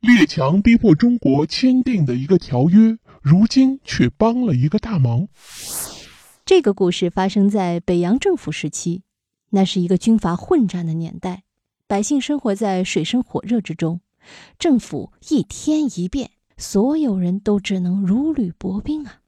列强逼迫中国签订的一个条约，如今却帮了一个大忙。这个故事发生在北洋政府时期，那是一个军阀混战的年代，百姓生活在水深火热之中，政府一天一变，所有人都只能如履薄冰啊。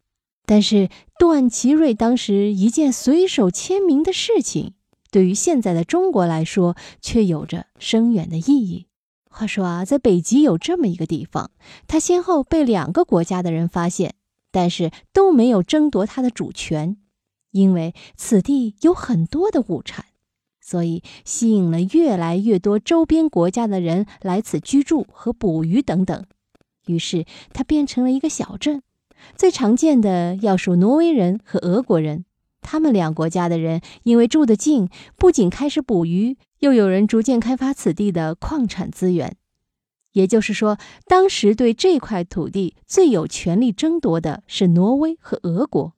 但是段祺瑞当时一件随手签名的事情，对于现在的中国来说，却有着深远的意义。话说啊，在北极有这么一个地方，它先后被两个国家的人发现，但是都没有争夺它的主权，因为此地有很多的物产，所以吸引了越来越多周边国家的人来此居住和捕鱼等等。于是它变成了一个小镇。最常见的要数挪威人和俄国人，他们两国家的人因为住得近，不仅开始捕鱼，又有人逐渐开发此地的矿产资源。也就是说，当时对这块土地最有权力争夺的是挪威和俄国。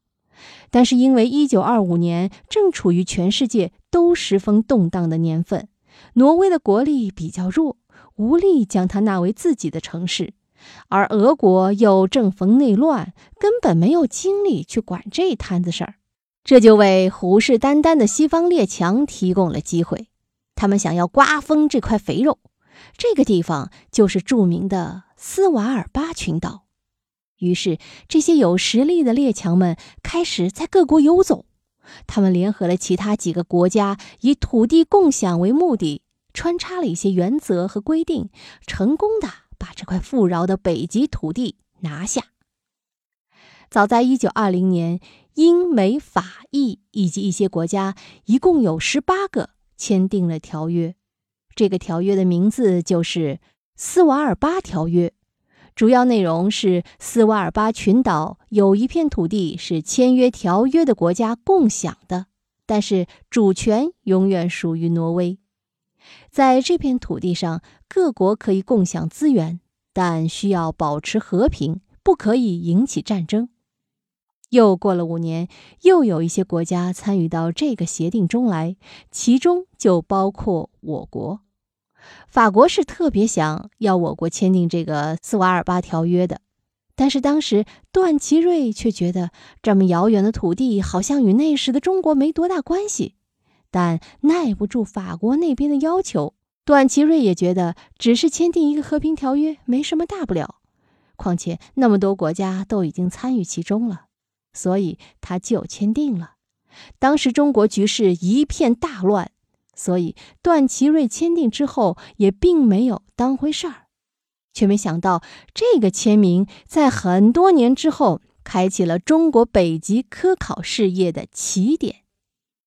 但是因为1925年正处于全世界都十分动荡的年份，挪威的国力比较弱，无力将它纳为自己的城市。而俄国又正逢内乱，根本没有精力去管这摊子事儿，这就为虎视眈眈的西方列强提供了机会。他们想要瓜分这块肥肉，这个地方就是著名的斯瓦尔巴群岛。于是，这些有实力的列强们开始在各国游走，他们联合了其他几个国家，以土地共享为目的，穿插了一些原则和规定，成功的。把这块富饶的北极土地拿下。早在一九二零年，英美法意以及一些国家一共有十八个签订了条约。这个条约的名字就是《斯瓦尔巴条约》，主要内容是斯瓦尔巴群岛有一片土地是签约条约的国家共享的，但是主权永远属于挪威。在这片土地上，各国可以共享资源，但需要保持和平，不可以引起战争。又过了五年，又有一些国家参与到这个协定中来，其中就包括我国。法国是特别想要我国签订这个斯瓦尔巴条约的，但是当时段祺瑞却觉得这么遥远的土地好像与那时的中国没多大关系。但耐不住法国那边的要求，段祺瑞也觉得只是签订一个和平条约没什么大不了，况且那么多国家都已经参与其中了，所以他就签订了。当时中国局势一片大乱，所以段祺瑞签订之后也并没有当回事儿，却没想到这个签名在很多年之后开启了中国北极科考事业的起点。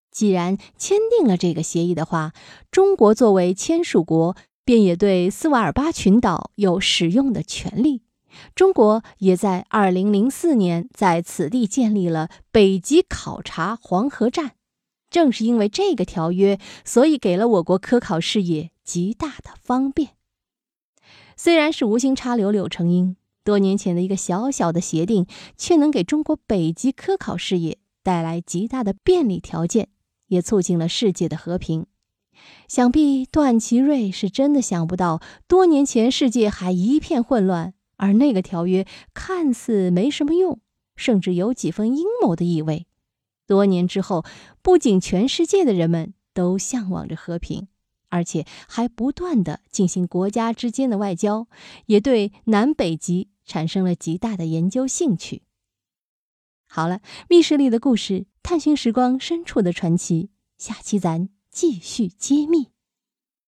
既然签订了这个协议的话，中国作为签署国，便也对斯瓦尔巴群岛有使用的权利。中国也在2004年在此地建立了北极考察黄河站。正是因为这个条约，所以给了我国科考事业极大的方便。虽然是无心插柳柳成荫，多年前的一个小小的协定，却能给中国北极科考事业带来极大的便利条件。也促进了世界的和平。想必段祺瑞是真的想不到，多年前世界还一片混乱，而那个条约看似没什么用，甚至有几分阴谋的意味。多年之后，不仅全世界的人们都向往着和平，而且还不断的进行国家之间的外交，也对南北极产生了极大的研究兴趣。好了，密室里的故事。探寻时光深处的传奇，下期咱继续揭秘。